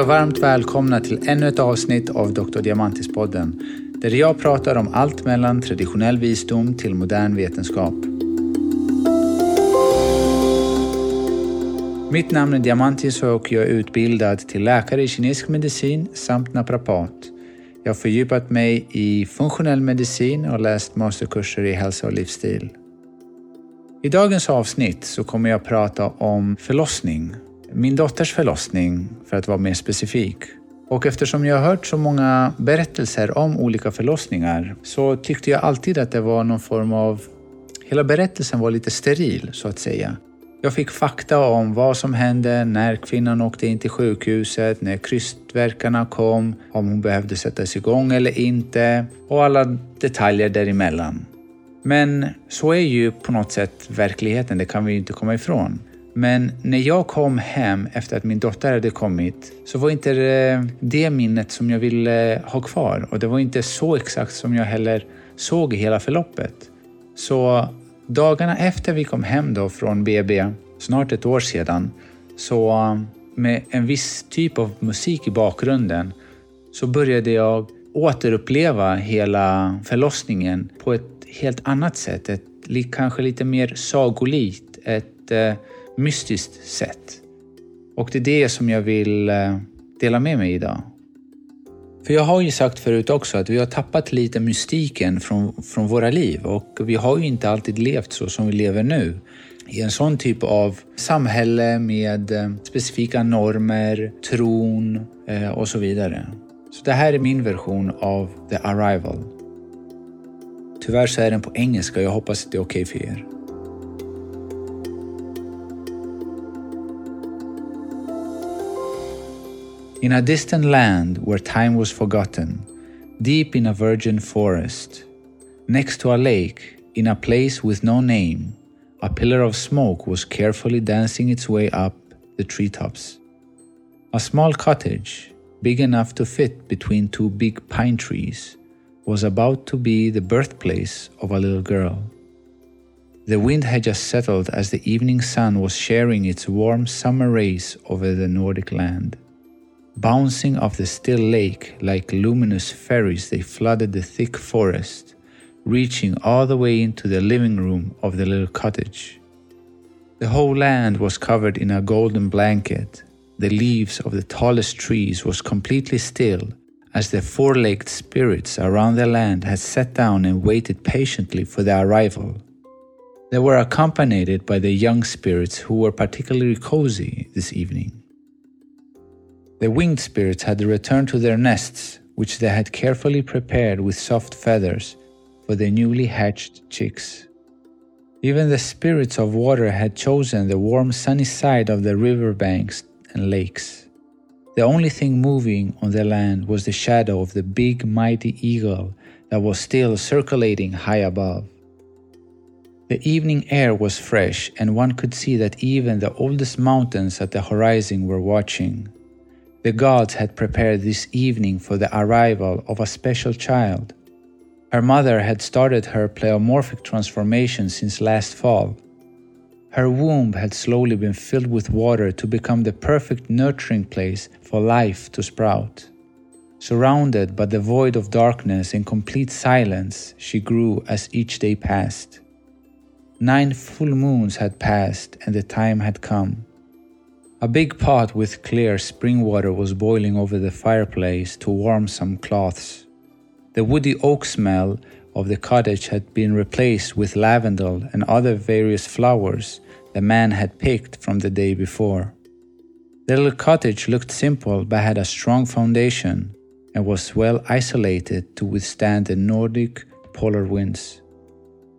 Hej och varmt välkomna till ännu ett avsnitt av Dr. Diamantis-podden där jag pratar om allt mellan traditionell visdom till modern vetenskap. Mitt namn är Diamantis och jag är utbildad till läkare i kinesisk medicin samt naprapat. Jag har fördjupat mig i funktionell medicin och läst masterkurser i hälsa och livsstil. I dagens avsnitt så kommer jag prata om förlossning. Min dotters förlossning, för att vara mer specifik. Och eftersom jag har hört så många berättelser om olika förlossningar så tyckte jag alltid att det var någon form av... Hela berättelsen var lite steril, så att säga. Jag fick fakta om vad som hände när kvinnan åkte in till sjukhuset, när krystverkarna kom, om hon behövde sättas igång eller inte och alla detaljer däremellan. Men så är ju på något sätt verkligheten, det kan vi ju inte komma ifrån. Men när jag kom hem efter att min dotter hade kommit så var inte det, det minnet som jag ville eh, ha kvar och det var inte så exakt som jag heller såg hela förloppet. Så dagarna efter vi kom hem då från BB, snart ett år sedan, så eh, med en viss typ av musik i bakgrunden så började jag återuppleva hela förlossningen på ett helt annat sätt. Ett kanske lite mer sagolikt, ett eh, mystiskt sätt. Och det är det som jag vill eh, dela med mig idag. För jag har ju sagt förut också att vi har tappat lite mystiken från, från våra liv och vi har ju inte alltid levt så som vi lever nu. I en sån typ av samhälle med eh, specifika normer, tron eh, och så vidare. Så det här är min version av The Arrival. Tyvärr så är den på engelska, jag hoppas att det är okej okay för er. In a distant land where time was forgotten, deep in a virgin forest, next to a lake, in a place with no name, a pillar of smoke was carefully dancing its way up the treetops. A small cottage, big enough to fit between two big pine trees, was about to be the birthplace of a little girl. The wind had just settled as the evening sun was sharing its warm summer rays over the Nordic land. Bouncing off the still lake like luminous fairies, they flooded the thick forest, reaching all the way into the living room of the little cottage. The whole land was covered in a golden blanket. The leaves of the tallest trees was completely still as the four-legged spirits around the land had sat down and waited patiently for their arrival. They were accompanied by the young spirits who were particularly cozy this evening. The winged spirits had returned to their nests, which they had carefully prepared with soft feathers for the newly hatched chicks. Even the spirits of water had chosen the warm sunny side of the river banks and lakes. The only thing moving on the land was the shadow of the big mighty eagle that was still circulating high above. The evening air was fresh, and one could see that even the oldest mountains at the horizon were watching. The gods had prepared this evening for the arrival of a special child. Her mother had started her pleomorphic transformation since last fall. Her womb had slowly been filled with water to become the perfect nurturing place for life to sprout. Surrounded by the void of darkness and complete silence, she grew as each day passed. Nine full moons had passed, and the time had come. A big pot with clear spring water was boiling over the fireplace to warm some cloths. The woody oak smell of the cottage had been replaced with lavender and other various flowers the man had picked from the day before. The little cottage looked simple but had a strong foundation and was well isolated to withstand the Nordic polar winds.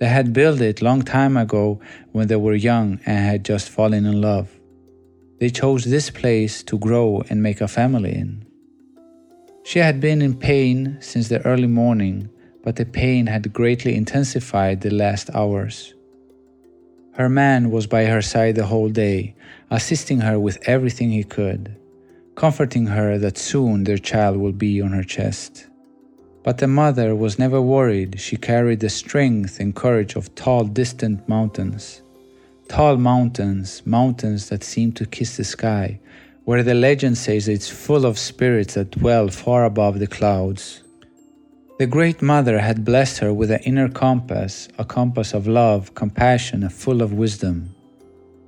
They had built it long time ago when they were young and had just fallen in love. They chose this place to grow and make a family in. She had been in pain since the early morning, but the pain had greatly intensified the last hours. Her man was by her side the whole day, assisting her with everything he could, comforting her that soon their child will be on her chest. But the mother was never worried, she carried the strength and courage of tall, distant mountains. Tall mountains, mountains that seem to kiss the sky, where the legend says it's full of spirits that dwell far above the clouds. The Great Mother had blessed her with an inner compass, a compass of love, compassion, and full of wisdom.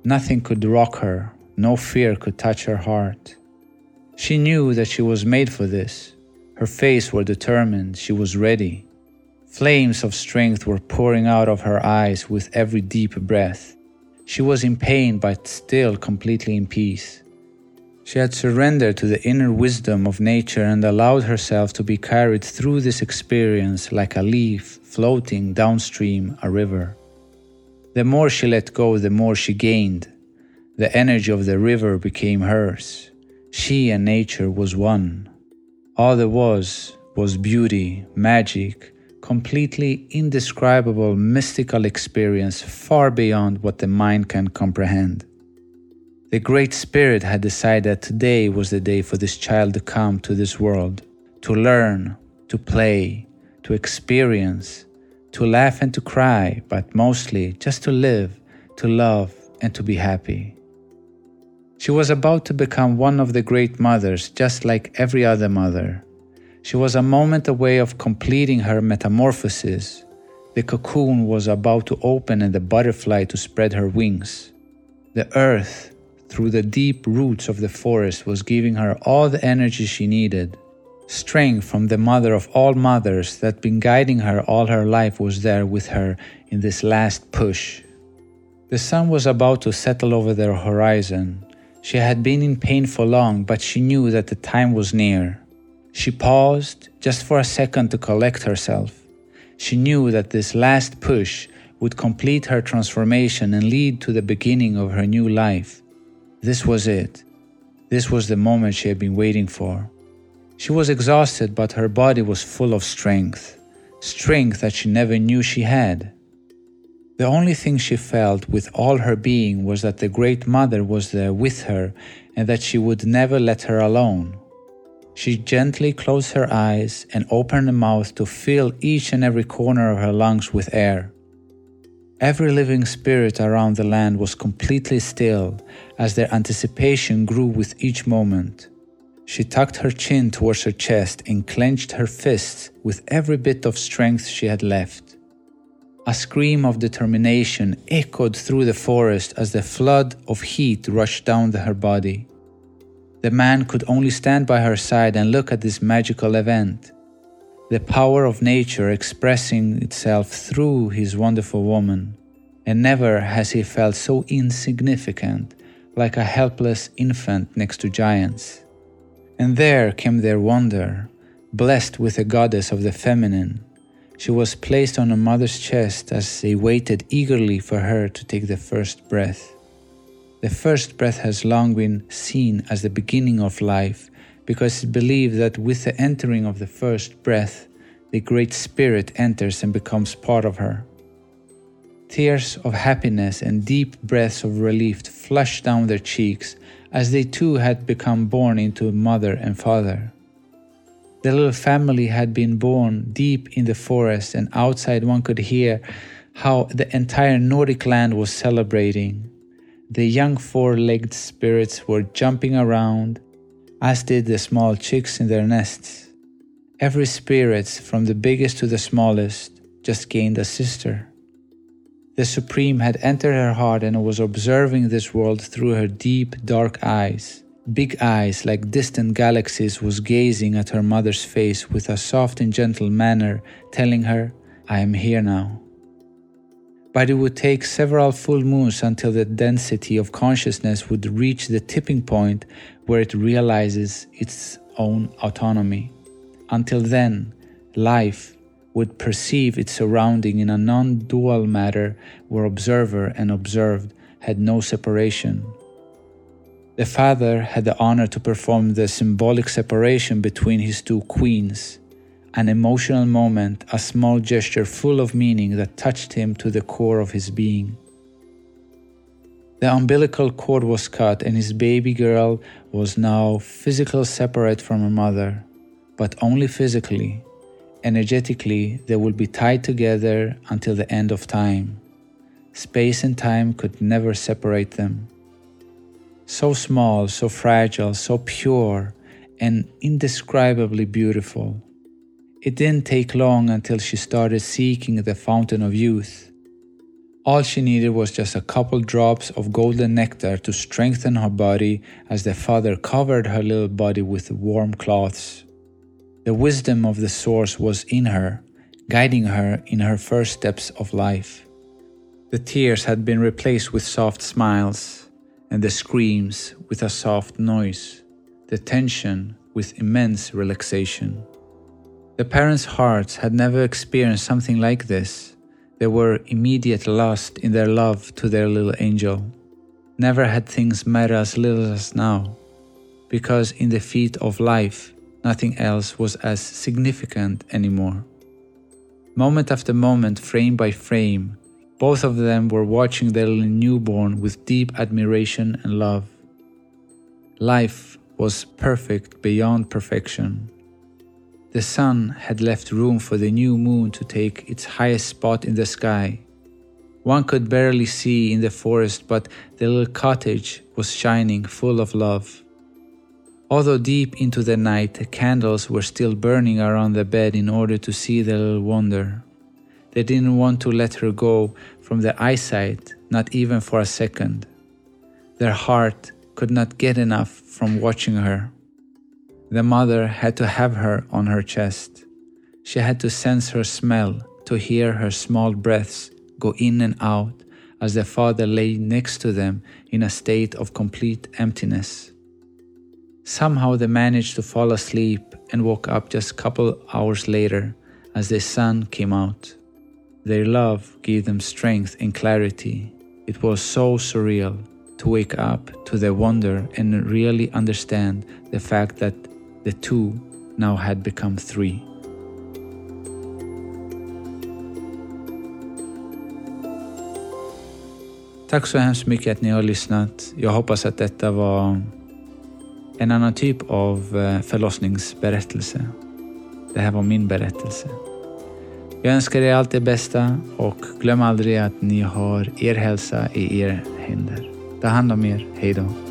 Nothing could rock her, no fear could touch her heart. She knew that she was made for this. Her face were determined, she was ready. Flames of strength were pouring out of her eyes with every deep breath. She was in pain but still completely in peace. She had surrendered to the inner wisdom of nature and allowed herself to be carried through this experience like a leaf floating downstream a river. The more she let go, the more she gained. The energy of the river became hers. She and nature was one. All there was was beauty, magic, completely indescribable mystical experience far beyond what the mind can comprehend. The Great Spirit had decided that today was the day for this child to come to this world, to learn, to play, to experience, to laugh and to cry, but mostly just to live, to love, and to be happy. She was about to become one of the great mothers, just like every other mother. She was a moment away of completing her metamorphosis. The cocoon was about to open and the butterfly to spread her wings. The earth, through the deep roots of the forest was giving her all the energy she needed. Strength from the mother of all mothers that had been guiding her all her life was there with her in this last push. The sun was about to settle over their horizon. She had been in pain for long, but she knew that the time was near. She paused just for a second to collect herself. She knew that this last push would complete her transformation and lead to the beginning of her new life. This was it. This was the moment she had been waiting for. She was exhausted, but her body was full of strength, strength that she never knew she had. The only thing she felt with all her being was that the Great Mother was there with her and that she would never let her alone. She gently closed her eyes and opened her mouth to fill each and every corner of her lungs with air. Every living spirit around the land was completely still as their anticipation grew with each moment. She tucked her chin towards her chest and clenched her fists with every bit of strength she had left. A scream of determination echoed through the forest as the flood of heat rushed down her body. The man could only stand by her side and look at this magical event the power of nature expressing itself through his wonderful woman, and never has he felt so insignificant, like a helpless infant next to giants. And there came their wonder, blessed with a goddess of the feminine. She was placed on her mother's chest as they waited eagerly for her to take the first breath. The first breath has long been seen as the beginning of life because it believed that with the entering of the first breath, the Great Spirit enters and becomes part of her. Tears of happiness and deep breaths of relief flushed down their cheeks as they too had become born into mother and father. The little family had been born deep in the forest, and outside one could hear how the entire Nordic land was celebrating. The young four legged spirits were jumping around, as did the small chicks in their nests. Every spirit, from the biggest to the smallest, just gained a sister. The Supreme had entered her heart and was observing this world through her deep, dark eyes. Big eyes like distant galaxies was gazing at her mother's face with a soft and gentle manner, telling her, I am here now. But it would take several full moons until the density of consciousness would reach the tipping point where it realizes its own autonomy. Until then, life would perceive its surrounding in a non dual matter where observer and observed had no separation. The father had the honor to perform the symbolic separation between his two queens an emotional moment, a small gesture full of meaning that touched him to the core of his being. The umbilical cord was cut, and his baby girl was now physically separate from her mother, but only physically. Energetically, they will be tied together until the end of time. Space and time could never separate them. So small, so fragile, so pure, and indescribably beautiful. It didn't take long until she started seeking the fountain of youth. All she needed was just a couple drops of golden nectar to strengthen her body as the father covered her little body with warm cloths. The wisdom of the source was in her, guiding her in her first steps of life. The tears had been replaced with soft smiles, and the screams with a soft noise, the tension with immense relaxation. The parents' hearts had never experienced something like this. They were immediate lost in their love to their little angel. Never had things mattered as little as now, because in the feat of life, nothing else was as significant anymore. Moment after moment, frame by frame, both of them were watching their little newborn with deep admiration and love. Life was perfect beyond perfection. The sun had left room for the new moon to take its highest spot in the sky. One could barely see in the forest, but the little cottage was shining full of love. Although deep into the night, the candles were still burning around the bed in order to see the little wonder. They didn't want to let her go from their eyesight, not even for a second. Their heart could not get enough from watching her. The mother had to have her on her chest. She had to sense her smell, to hear her small breaths go in and out as the father lay next to them in a state of complete emptiness. Somehow they managed to fall asleep and woke up just a couple hours later as the sun came out. Their love gave them strength and clarity. It was so surreal to wake up to the wonder and really understand the fact that The two now had become three. Tack så hemskt mycket att ni har lyssnat. Jag hoppas att detta var en annan typ av eh, förlossningsberättelse. Det här var min berättelse. Jag önskar er allt det bästa och glöm aldrig att ni har er hälsa i er händer. Ta hand om er. Hejdå!